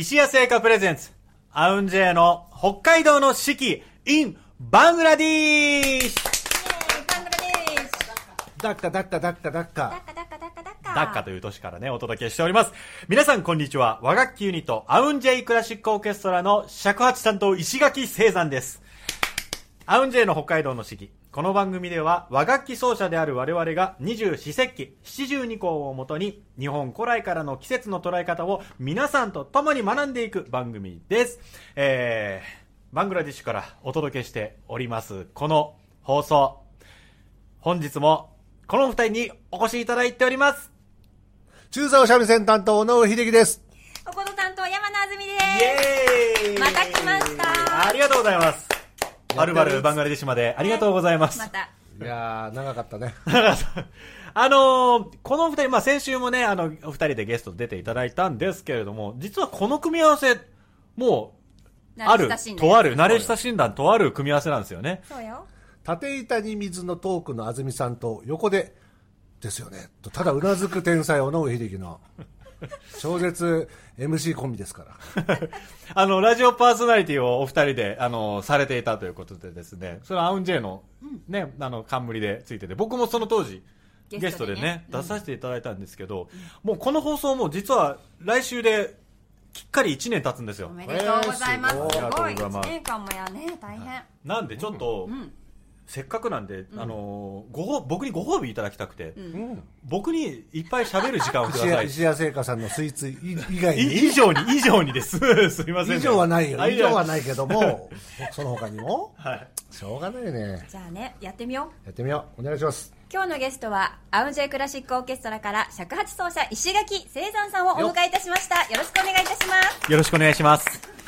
石屋製菓プレゼンツ、アウンジェイの北海道の四季 in バングラディッシュバングラデーシダッカダッカダッカダッダカッカダッカダッカダッカダッカという年からね、お届けしております。皆さんこんにちは。和楽器ユニット、アウンジェイクラシックオーケストラの尺八担当石垣聖山です。アウンジェイの北海道の四季。この番組では和楽器奏者である我々が二十四節気、七十二項をもとに日本古来からの季節の捉え方を皆さんと共に学んでいく番組です。えー、バングラディッシュからお届けしております。この放送。本日もこの二人にお越しいただいております。中座お三味線担当、尾上秀樹です。おこの担当山名あずみでイエーイまた来ましたありがとうございます。はるばるバングラデシュまでありがとうございます。すまたいやー、長かったね。あのーこの二人、まあ、先週もね、あの、お二人でゲスト出ていただいたんですけれども、実はこの組み合わせ、もう、あるとある、慣れ親しんだ、とある組み合わせなんですよね。そうよ縦板に水のトークの安住さんと横で、ですよね。とただうなずく天才、尾上秀樹の、超絶 MC コンビですから。あの、ラジオパーソナリティをお二人で、あの、されていたということでですね、それはアウンジェイの、ね、あの、冠でついてて、僕もその当時、ゲゲストでね。ストでね、出させていただいたんですけど、もうこの放送も実は来週で、きっかり1年経つんですよ。お。めでとうございます、えーすすごいありがとうございます。1年間もやね大変。なんでちょっと、んせっかくなんで、あのごほ僕にご褒美いただきたくて、うん。僕にいっぱい喋る時間をください。石屋製菓さんのスイーツい以外いに。以上に、以上にです。すいません、ね。以上はないよ。あ以上はないけども、その他にも、はい。しょうがないね。じゃあねやってみようやってみよう。お願いします。今日のゲストはアウンジェイクラシックオーケストラから尺八奏者石垣聖山さんをお迎えいたしましたよろしくお願いいたしますよろしくお願いします。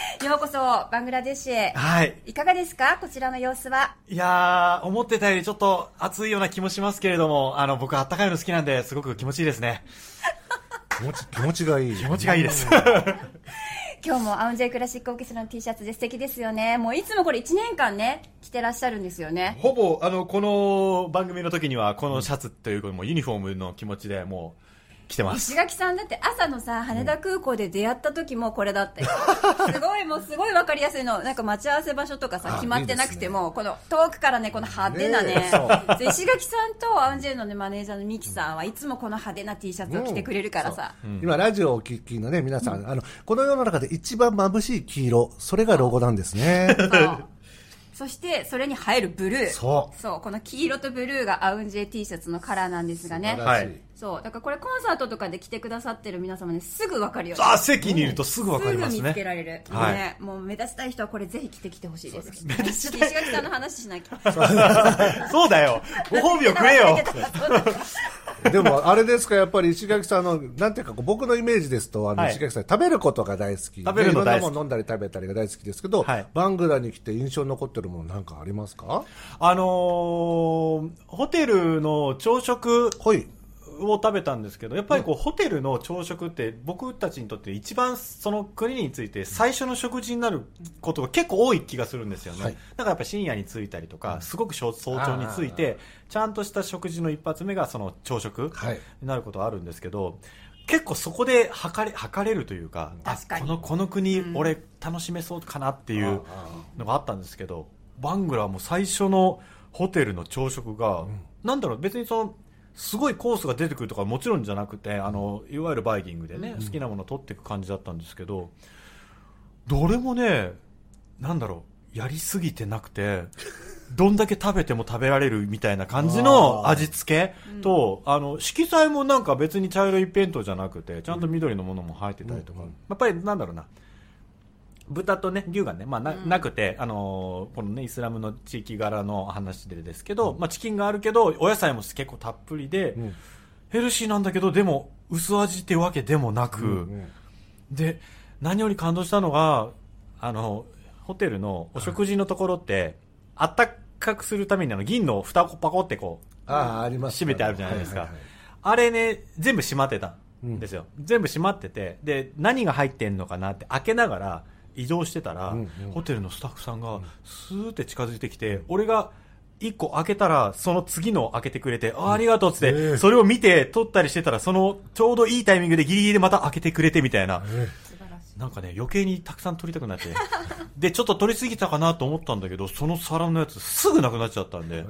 ようこそバングラデシュへはい。いかがですか？こちらの様子はいやー、思ってたよりちょっと暑いような気もしますけれども、あの、僕あったかいの好きなんで、すごく気持ちいいですね。気持ち、気持ちがいい。気持ちがいいです。今日もアウンジェイクラシックオーケストラの T シャツで素敵ですよねもういつもこれ1年間ね着てらっしゃるんですよねほぼ、あの、この番組の時には、このシャツというか、もうユニフォームの気持ちでもう、着てます。石。垣さんだって朝のさ羽田空港で出会った時もこれだったよ すごいもうすごい分かりやすいの。なんか待ち合わせ場所とかさあ決まってなくてもこの遠くからねこの派手なね。ね石垣さんとアウンジェイの、ね、マネージャーのミキさんはいつもこの派手な T シャツを着てくれるからさ、今、ラジオをお聞きのね、皆さん、あの、この世の中で一番眩しい黄色、それがロゴなんですね。そしてそれに映えるブルー。そう。この黄色とブルーがアウンジェイ T シャツのカラーなんですがね。はい。そう。だからこれコンサートとかで着てくださってる皆様ねすぐ分かるよねあ、席にいるとすぐわかりますすぐ見つけね。られる、はい。ね、もう目立ちたい人はこれぜひ着てきてほしいです目立ちたいちょっと石垣さんの話しなきゃ そうだよ。ご褒美をくれよ。でも、あれですか、やっぱり石垣さんの、なんていうか、僕のイメージですと、あの、はい。石垣さん、食べることが大好き。食べるの大好き。いろんなもの飲んだり食べたりが大好きですけど、はい。バングラに来て印象に残ってるものなんかありますか？あのーホテルの朝食。ほい。を食べたんですけど、やっぱりこう、ホテルの朝食って僕たちにとって一番その国について最初の食事になることが結構多い気がするんですよね。はい。だからやっぱ深夜に着いたりとか、すごく早早朝に着いて、ちゃんとした食事の一発目がその朝食はい。になることはあるんですけど、結構そこで測れ、測れるというか、この、この国、俺楽しめそうかなっていうのがあったんですけど、バングラはもう最初のホテルの朝食が、なんだろう、別にその、すごいコースが出てくるとかもちろんじゃなくて、あの、いわゆるバイキングでね、好きなものを取っていく感じだったんですけど、どれもね、なんだろう、やりすぎてなくて、どんだけ食べても食べられるみたいな感じの味付けと、あの、色彩もなんか別に茶色一辺倒じゃなくて、ちゃんと緑のものも入ってたりとか、うん。やっぱりなんだろうな、豚とね、牛がね、まあな,、なくて、あのーこのね、イスラムの地域柄の話でですけど、まあチキンがあるけど、お野菜も結構たっぷりで、ん。ヘルシーなんだけど、でも、薄味ってわけでもなく、うんで、何より感動したのが、あの、ホテルのお食事のところって、あったかくするためにあの、銀の蓋をパコってこう、ああ、あります。閉めてあるじゃないですか。はいはいはい。あれね、全部閉まってたんですよ。全部閉まってて、で、何が入ってんのかなって開けながら移動してたら、うんうん。ホテルのスタッフさんがスーって近づいてきて、俺が一個開けたら、その次の開けてくれて、あありがとうっつって、ええ。それを見て撮ったりしてたら、そのちょうどいいタイミングでギリギリでまた開けてくれてみたいな。素晴らしい。なんかね、余計にたくさん取りたくなって。で、ちょっと取りすぎたかなと思ったんだけど、その皿のやつすぐなくなっちゃったんで。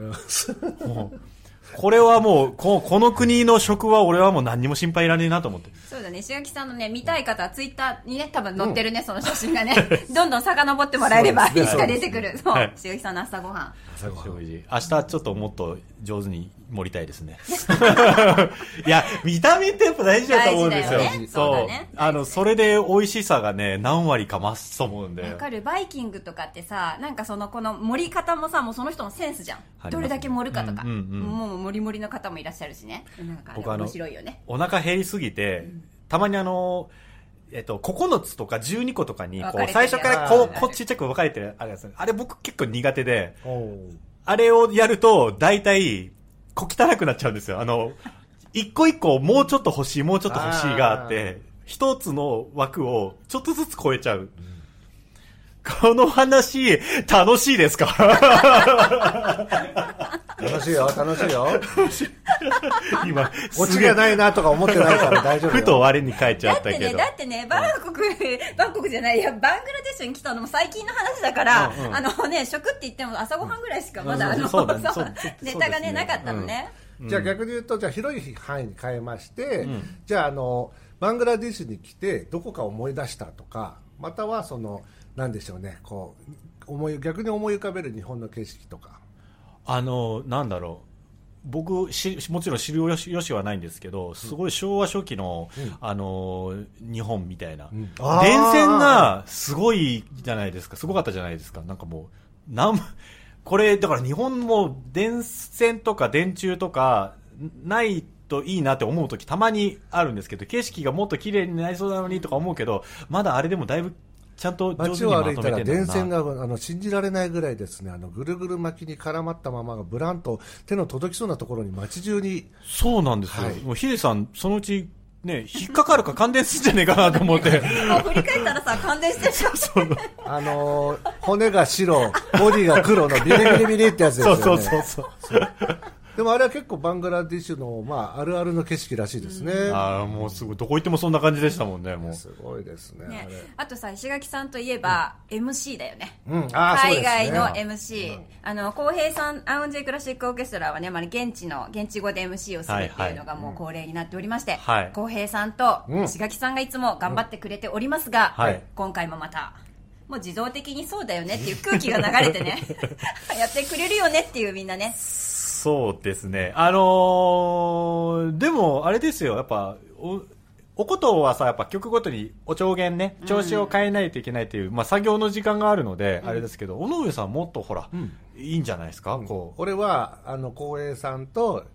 これはもうこ、この国の食は俺はもう何にも心配いらねえなと思って。そうだね、石垣さんのね、見たい方はツイッターにね、多分載ってるね、その写真がね、どんどん遡ってもらえれば、いつか出てくる。そう、はい石垣さんの朝ごはん。最後は食事。明日ちょっともっと上手に盛りたいですね。いや、見た目ってやっぱ大事だと思うんですよ。よね。そうだね。あの、それで美味しさがね、何割か増すと思うんで。わかるバイキングとかってさなんかそのこの盛り方もさもうその人のセンスじゃん、はいどれだけ盛るかとか、うんうんうん。もう盛り盛りの方もいらっしゃるしね。なんか、ね、僕あの面白いよね。お腹減りすぎて、たまにあの、えっと、9つとか12個とかに、こう、最初からこう、こうちっちゃく分かれてる、あれですあれ僕結構苦手で、あれをやると、大体、小汚くなっちゃうんですよ。あの、一個一個もうちょっと欲しい、もうちょっと欲しいがあって、一つの枠をちょっとずつ超えちゃう。この話、楽しいですか？楽しいよ、楽しいよ。今、オチすげえがないなとか思ってないから大丈夫よ。ふと我に返っちゃだってね、ったけど。だってね、バンコク、バンコクじゃない、いや、バングラデシュに来たのも最近の話だから、うんうんあのね、食って言っても朝ごはんぐらいしかまだ、あの、そうだねそうネタがね、なかったのね。じゃあ逆に言うと、じゃあ広い範囲に変えまして、んじゃああの、バングラデシュに来て、どこか思い出したとか、またはその、なんでしょうね、こう、思い、逆に思い浮かべる日本の景色とか。あの、なんだろう。僕し、もちろん知るよしよしはないんですけど、すごい昭和初期の、あの、日本みたいな、んあー電線がすごいじゃないですか、すごかったじゃないですか。なんかもう、なん、これ、だから日本も電線とか電柱とか、ないといいなって思う時たまにあるんですけど、景色がもっと綺麗になりそうなのにとか思うけど、まだあれでもだいぶちゃんと上手街にまとを歩いたらめてるんだ電線があの信じられないぐらいですねあのぐるぐる巻きに絡まったままがブランと手の届きそうなところに街中にそうなんですよ。はいもうヒデさん、そのうち、ね、引っかかるか感電するんじゃねえかなと思って。もう振り返ったらさ、感電してるじゃん。あのー骨が白ボディが黒のビリビリビリってやつですよそうねそうそうそう。でもあれは結構バングラディッシュの、まあ、あるあるの景色らしいですね、ああ、もうすごい。どこ行ってもそんな感じでしたもんね、もう。すごいですね。ね。あとさ石垣さんといえば、MC だよね。うん。海外の MC、あの浩平さんアウンジェクラシックオーケストラはね、まあ、現地の現地語で MC をするっていうのがもう恒例になっておりましてはい。浩、平さんとうん。石垣さんがいつも頑張ってくれておりますが、はい。今回もまたもう自動的にそうだよねっていう 空気が流れてね やってくれるよねっていうみんなねそうですね。あのーでも、あれですよ、やっぱ、お、おことはさ、やっぱ曲ごとにお調弦ね、調子を変えないといけないっていう、まあ作業の時間があるので、あれですけど、尾上さんもっとほら、いいんじゃないですか、こう。俺はあの光栄さんと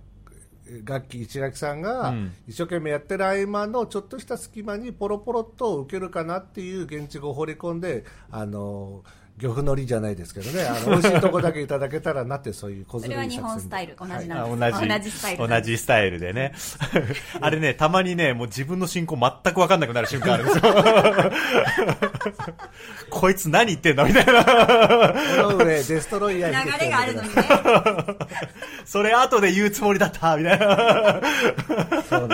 楽器市垣さんがうん。一生懸命やってる合間のちょっとした隙間にポロポロっと受けるかなっていう現地語を放り込んであの漁夫のりじゃないですけどね。あの 美味しいとこだけいただけたらなってそういう小それはい日本スタイル同じはい。なんあ同じです同じスタイル同じスタイルで。ね。あれね、たまにね、もう自分の進行全く分かんなくなる瞬間あるんですよ。こいつ何言ってんだみたいな。この上デストロイヤーに流れがあるのにねそれ後で言うつもりだったみたいな。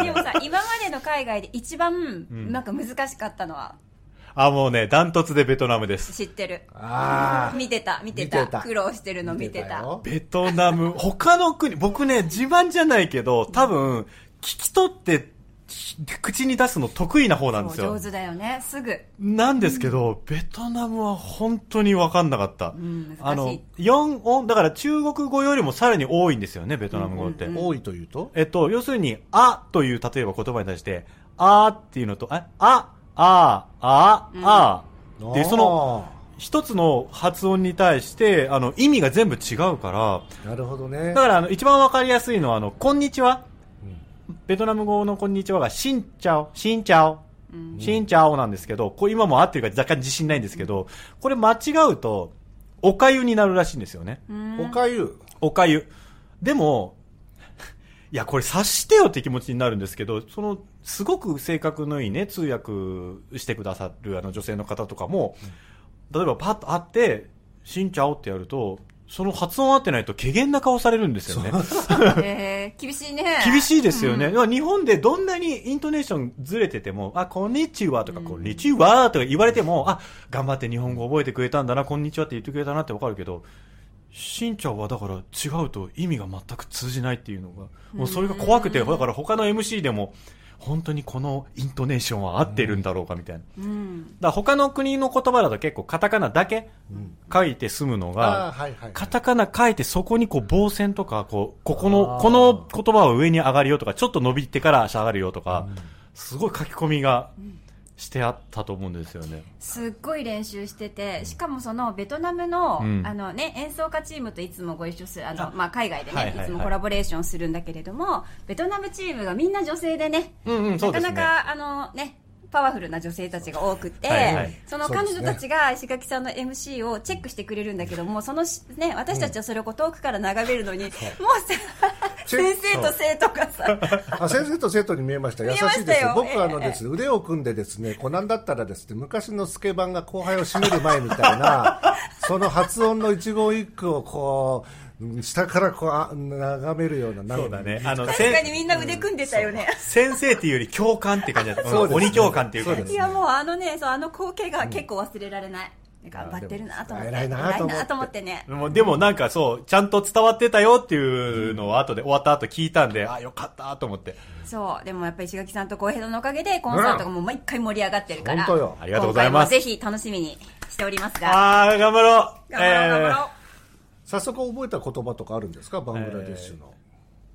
でもさ今までの海外で一番なんか難しかったのはあ、もうね、ダントツでベトナムです。知ってる。あ見てた見てた。見てた。苦労してるのあ見てたよ。ベトナム、他の国、僕ね、自慢じゃないけど、多分、聞き取って、口に出すの得意な方なんですよ。上。手だよね。すぐ。なんですけど、ベトナムは本当に分かんなかった。あの、4音、だから中国語よりもさらに多いんですよね、ベトナム語って。多いというと？えっと、要するに、あという、例えば言葉に対して、あっていうのと、あ、あ、あ、あ、あ、で、その、一つの発音に対して、あの、意味が全部違うから、なるほどね。だから、あの、一番わかりやすいのは、あの、こんにちは。ベトナム語のこんにちはが、 xin chào、xin chào、xin chào なんですけど、これ今も合ってるか若干自信ないんですけど、これ間違うと、おかゆになるらしいんですよね。おかゆ。おかゆ。でも、いや、これ察してよって気持ちになるんですけど、その、すごく性格のいいね、通訳してくださるあの女性の方とかも、例えばパッと会って、しんちゃおってやると、その発音合ってないと、怪げな顔されるんですよね。えー、厳しいね。厳しいですよね。日本でどんなにイントネーションずれてても、あ、こんにちはとか、こんにちはとか言われても、あ、頑張って日本語覚えてくれたんだな、こんにちはって言ってくれたなってわかるけど、しんちゃんはだから違うと意味が全く通じないっていうのが、もうそれが怖くて、だから他の MC でも、本当にこのイントネーションは合ってるんだろうかみたいな。うん。だから他の国の言葉だと結構カタカナだけ書いて済むのあが、あはいはいカタカナ書いてそこにこう棒線とか、こう、ここのこの言葉は上に上がるよとか、ちょっと伸びてから下がるよとか、すごい書き込みがしてあったと思うんですよね。すっごい練習してて、しかもそのベトナムの、うんあのね、演奏家チームといつもご一緒する、あの、あまあ、海外でね、はいはいはいいつもコラボレーションするんだけれども、ベトナムチームがみんな女性でね、うんうん、ですね。なかなか、あのね、パワフルな女性たちが多くて、はいはい。その彼女たちが石垣さんの MC をチェックしてくれるんだけども、そのし、ね、私たちはそれをこう遠くから眺めるのに、もうさ、先生と生徒がさ、あ先生と生徒に見えました。優しいですよ。僕はあのですね、腕を組んでですね、こうなんだったらですね、昔のスケバンが後輩を締める前みたいな、その発音の一語一句をこう、下からこうあ眺めるような、なんそうだね。あの、確せんかにみんな腕組んでたよね。先生っていうより教官って感じだった。ね鬼教官っていう感じそうですいやもうあのね、そうあの光景が結構忘れられない。頑張ってるなと思って。偉いなと思って偉いなと思ってね。でもなんかそう、ちゃんと伝わってたよっていうのを後で終わった後聞いたんで、あ、よかったと思って。そう。でもやっぱり石垣さんと浩平さんのおかげで、コンサートがもう毎回盛り上がってるから。本当よありがとうございますぜひ楽しみにしておりますが。あー、頑張ろう。頑張ろう、頑張ろう。早速覚えた言葉とかあるんですか？バングラデシュの。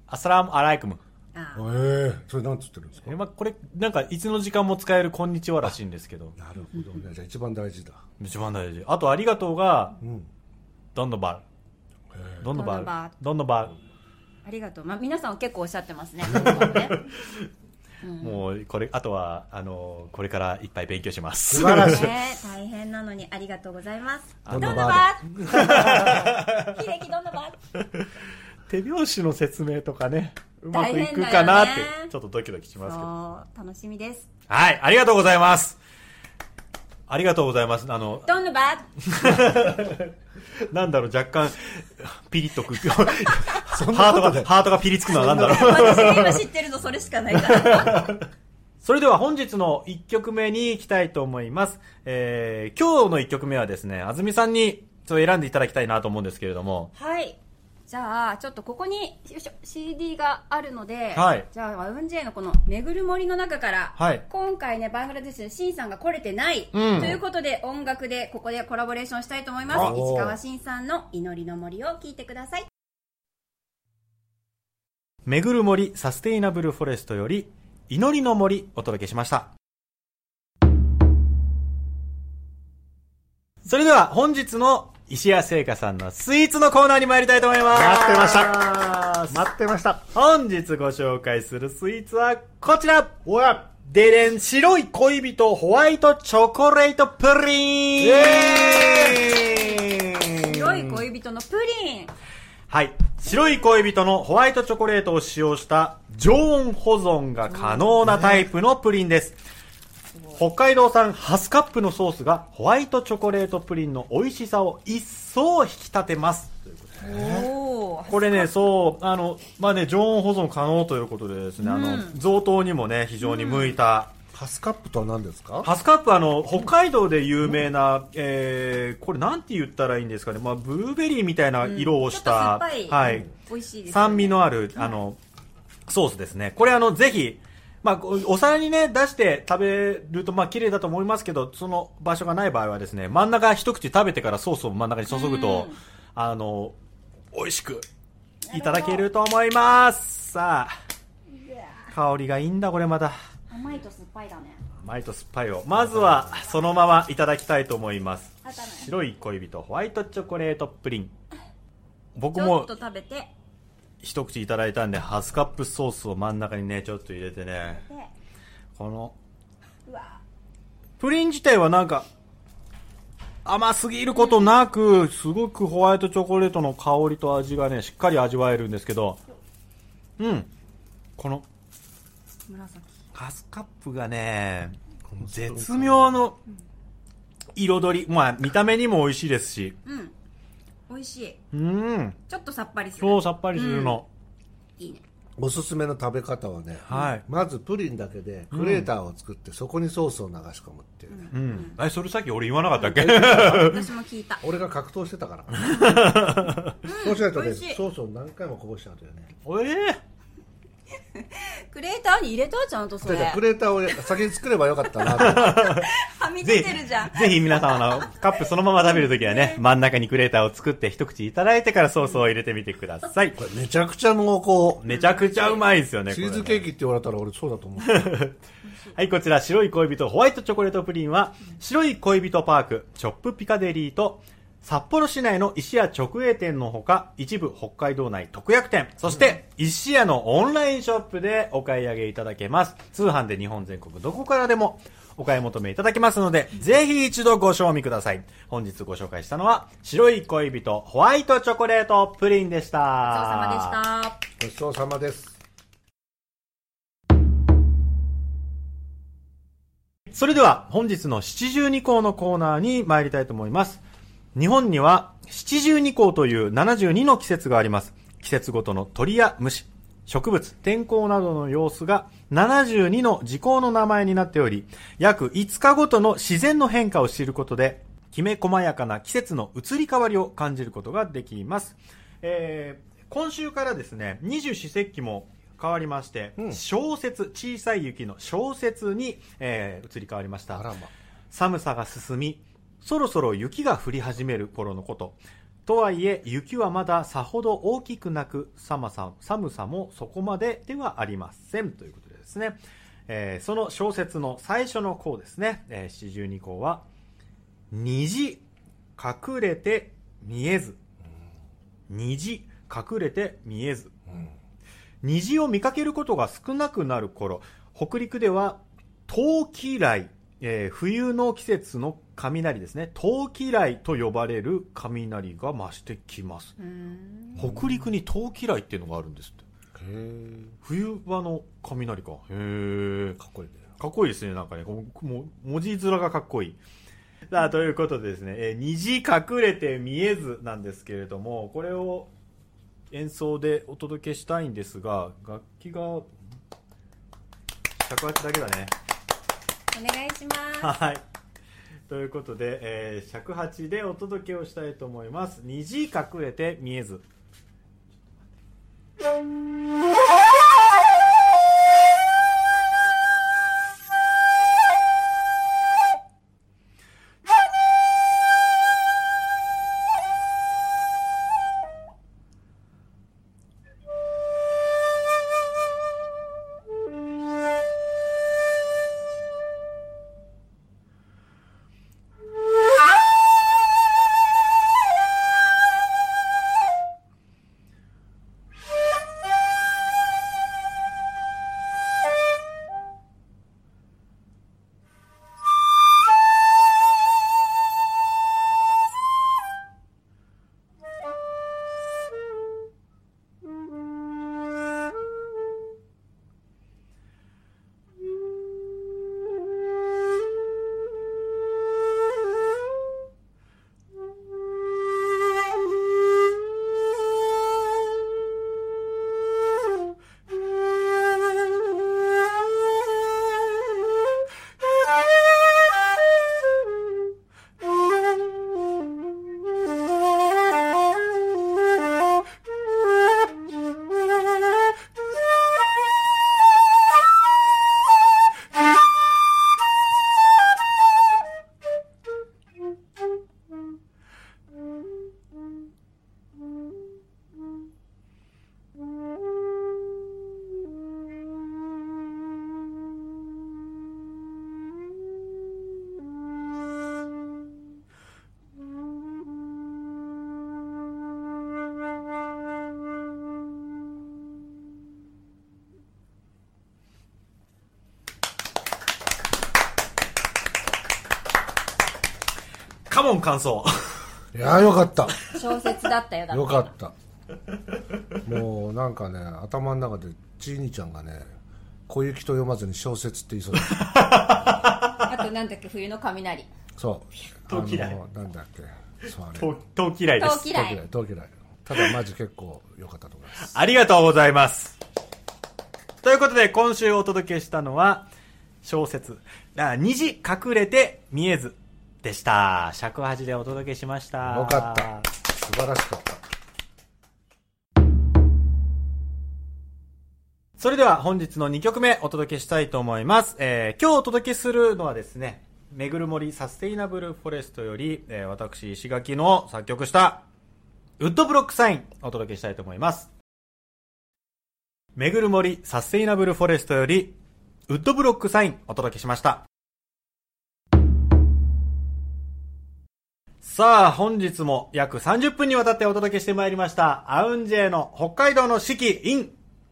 アスラムアライクム。あええそれなんつってるんですか？え、まあ、これ、なんか、いつの時間も使えるこんにちはらしいんですけど。なるほどね。じゃあ一番大事だ。一番大事。あと、ありがとうが、うん。どんどんバル。どんどんバルどんどんバル。どんどんバありがとう。まあ、皆さんは結構おっしゃってますね。もう、これ、あとは、あの、これからいっぱい勉強します。素晴らしい。ね大変なのにありがとうございます。どんどん どんどんバば秀樹どんどんば手拍子の説明とかね、うまくいくかなって、ちょっとドキドキしますけど。楽しみです。はい、ありがとうございます。ありがとうございます。あの、どんどんばなんだろう、若干、ピリッとく。そんハートが。ハートがピリつくのはなんだろう。私が今知ってるのそれしかないから。それでは本日の1曲目に行きたいと思います。えー、今日の1曲目はですね、安住さんにちょっと選んでいただきたいなと思うんですけれども、はい。じゃあ、ちょっとここに、よいしょ、CD があるので、はいじゃあ、ワウンジェイのこの、めぐる森の中から、はい今回ね、バングラデシュのシンさんが来れてない、うんということで、音楽で、ここでコラボレーションしたいと思います。市川新さんの祈りの森を聴いてください。めぐる森サステイナブルフォレストより、祈りの森お届けしました。それでは本日の石谷製菓さんのスイーツのコーナーに参りたいと思います。待ってました。待ってました。本日ご紹介するスイーツはこちらおやデレン白い恋人ホワイトチョコレートプリンイエーイ白い恋人のプリン。はい。白い恋人のホワイトチョコレートを使用した常温保存が可能なタイプのプリンです。北海道産ハスカップのソースがホワイトチョコレートプリンの美味しさを一層引き立てます。これね、そう、あの、まあね、常温保存可能ということでですね、あの、贈答にもね、非常に向いた、ハスカップとは何ですか？ハスカップあの、北海道で有名な、えー、これなんて言ったらいいんですかね、まあ、ブルーベリーみたいな色をした、ちょっと酸っぱい。はい、美味しいです、酸味のある、あの、ソースですね。これあの、ぜひ、まあ、おお皿にね、出して食べると、まあ、綺麗だと思いますけど、その場所がない場合はですね、真ん中一口食べてからソースを真ん中に注ぐと、うん。あの、美味しくいただけると思います。さあ、香りがいいんだ、これまた。甘いと酸っぱいだね。甘いと酸っぱいを。まずは、そのままいただきたいと思います。白い恋人、ホワイトチョコレートプリン。僕もと食べて、一口いただいたんで、ハスカップソースを真ん中にね、ちょっと入れてね、で、この、プリン自体はなんか、甘すぎることなく、すごくホワイトチョコレートの香りと味がね、しっかり味わえるんですけど、うん。この、紫。ハスカップがね、絶妙の彩り、まあ見た目にも美味しいですし、うん。美味しい。うん。ちょっとさっぱりする。そう、さっぱりするの。いいね。おすすめの食べ方はね、はい。まずプリンだけでクレーターを作って、そこにソースを流し込むっていう。ね、うん。え、それさっき俺言わなかったっけ？私も聞いた。俺が格闘してたから。そうしないとねソースを何回もこぼしちゃうんだよね。ええクレーターに入れた？ちゃんとそれ。でクレーターを先に作ればよかったな はみ出てるじゃん。ぜひ皆さん、あの、カップそのまま食べるときはね、真ん中にクレーターを作って一口いただいてからソースを入れてみてください。これめちゃくちゃ濃厚。めちゃくちゃうまいですよね、チーズケーキって言われたら俺そうだと思う。はい、こちら、白い恋人ホワイトチョコレートプリンは、白い恋人パーク、チョップピカデリーと、札幌市内の石屋直営店のほか、一部北海道内特約店、そして、石屋のオンラインショップでお買い上げいただけます。通販で日本全国どこからでもお買い求めいただけますので、ぜひ一度ご賞味ください。本日ご紹介したのは、白い恋人ホワイトチョコレートプリンでした。ごちそうさまでしたごちそうさまですそれでは本日の七十二項のコーナーに参りたいと思います。日本には七十二項という72の季節があります。季節ごとの鳥や虫、植物、天候などの様子が72の時効の名前になっており、約5日ごとの自然の変化を知ることで、きめ細やかな季節の移り変わりを感じることができます。えー今週からですね、二十四節気も変わりまして、うん小雪、小さい雪の小雪に、えー移り変わりました。寒さが進み、そろそろ雪が降り始める頃のこと。とはいえ、雪はまださほど大きくなく、寒さ寒さもそこまでではありません。ということでですね、えーその小説の最初の項ですね、えー四十二項は、虹、隠れて見えず。虹、隠れて見えず。虹を見かけることが少なくなる頃北陸では冬季雷、えー冬の季節の雷ですね。冬季雷と呼ばれる雷が増してきます。北陸に冬季雷っていうのがあるんですって。へえ冬場の雷か。へえかっこいいね。かっこいいですねなんかね。こうもう文字面がかっこいい。さあということでですね、えー虹隠れて見えずなんですけれどもこれを演奏でお届けしたいんですが楽器が尺八だけだね。お願いします。はいということで、えー尺八でお届けをしたいと思います。虹隠れて見えず。モン感想。いやーよかった。小説だったよだよかった。もうなんかね頭の中でちいにちゃんがね小雪と読まずに小説って言いそうだ。ったあとなんだっけ冬の雷。そう。冬季雷。あのなんだっけ。そうあれ。陶嫌いです。陶器嫌い陶器嫌いただマジ結構良かったと思います。ありがとうございます。ということで、今週お届けしたのは、小説、あ虹隠れて見えずでした。尺八でお届けしました。よかった素晴らしかったそれでは本日の2曲目お届けしたいと思います。えー今日お届けするのはですね、めぐる森サステイナブルフォレストより、えー私石垣の作曲したウッドブロックサインお届けしたいと思います。めぐる森サステイナブルフォレストよりウッドブロックサインお届けしました。さあ、本日も約30分にわたってお届けしてまいりました、アウンジェイの北海道の四季 in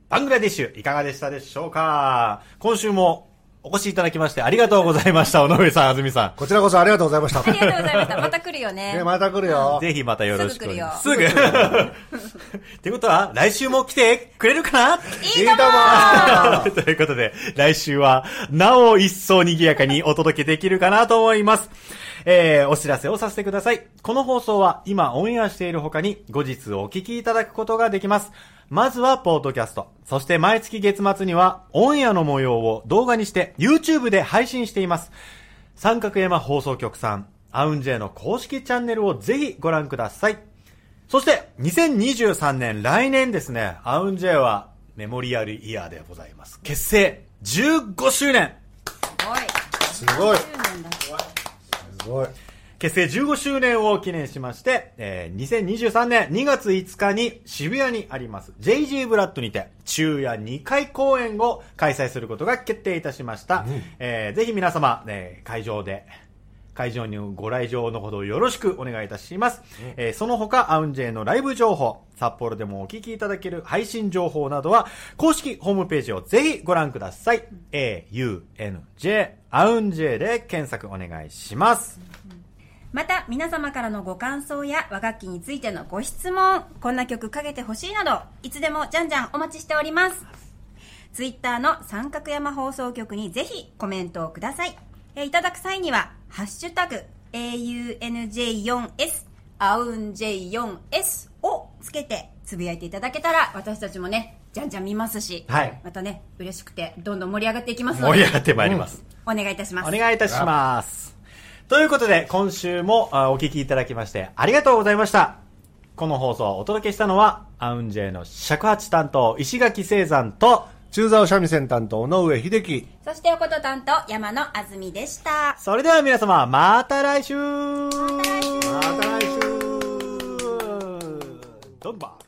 バングラディッシュ、いかがでしたでしょうか？今週もお越しいただきましてありがとうございました、尾上さん、安住さこちらこそありがとうございました。ありがとうございましたまた来るよね。ねまた来るよ。ん。ぜひまたよろしくお願いします。ぐってことは、来週も来てくれるかな？いいいとも ということで、来週は、なお一層賑やかにお届けできるかなと思います。えー、お知らせをさせてください。この放送は今オンエアしている他に後日お聞きいただくことができます。まずはポートキャスト。そして毎月月末にはオンエアの模様を動画にして YouTube で配信しています。三角山放送局さん、アウンジェイの公式チャンネルをぜひご覧ください。そして、2023年、来年ですね、アウンジェイはメモリアルイヤーでございます。結成15周年すごいすごい10年だすごい結成15周年を記念しまして、えー2023年2月5日に渋谷にあります JG ブラッドにて昼夜2回公演を開催することが決定いたしました。えーぜひ皆様、えー会場で会場にご来場のほどよろしくお願いいたします。えーその他、アウンジェイのライブ情報、札幌でもお聞きいただける配信情報などは、公式ホームページをぜひご覧ください。AUNJ、アウンジェイで検索お願いします。また皆様からのご感想や和楽器についてのご質問こんな曲かけてほしいなどいつでもじゃんじゃんお待ちしておりますツイッターの三角山放送局にぜひコメントをくださいえーいただく際には「ハッシュタグ #AUNJ4S」アウン J4S をつけてつぶやいていただけたら私たちもねじゃんじゃん見ますし、はいまたね嬉しくてどんどん盛り上がっていきますので盛り上がってまいります。お願いいたしますお願いいたします。ということで、今週もあお聞きいただきましてありがとうございました。この放送をお届けしたのは、アウンジェイの尺八担当、石垣聖山と、中座三味線担当野上秀樹。そしておこと担当山野あずみでした。それでは皆様、また来週。また来週。また来週。どんばん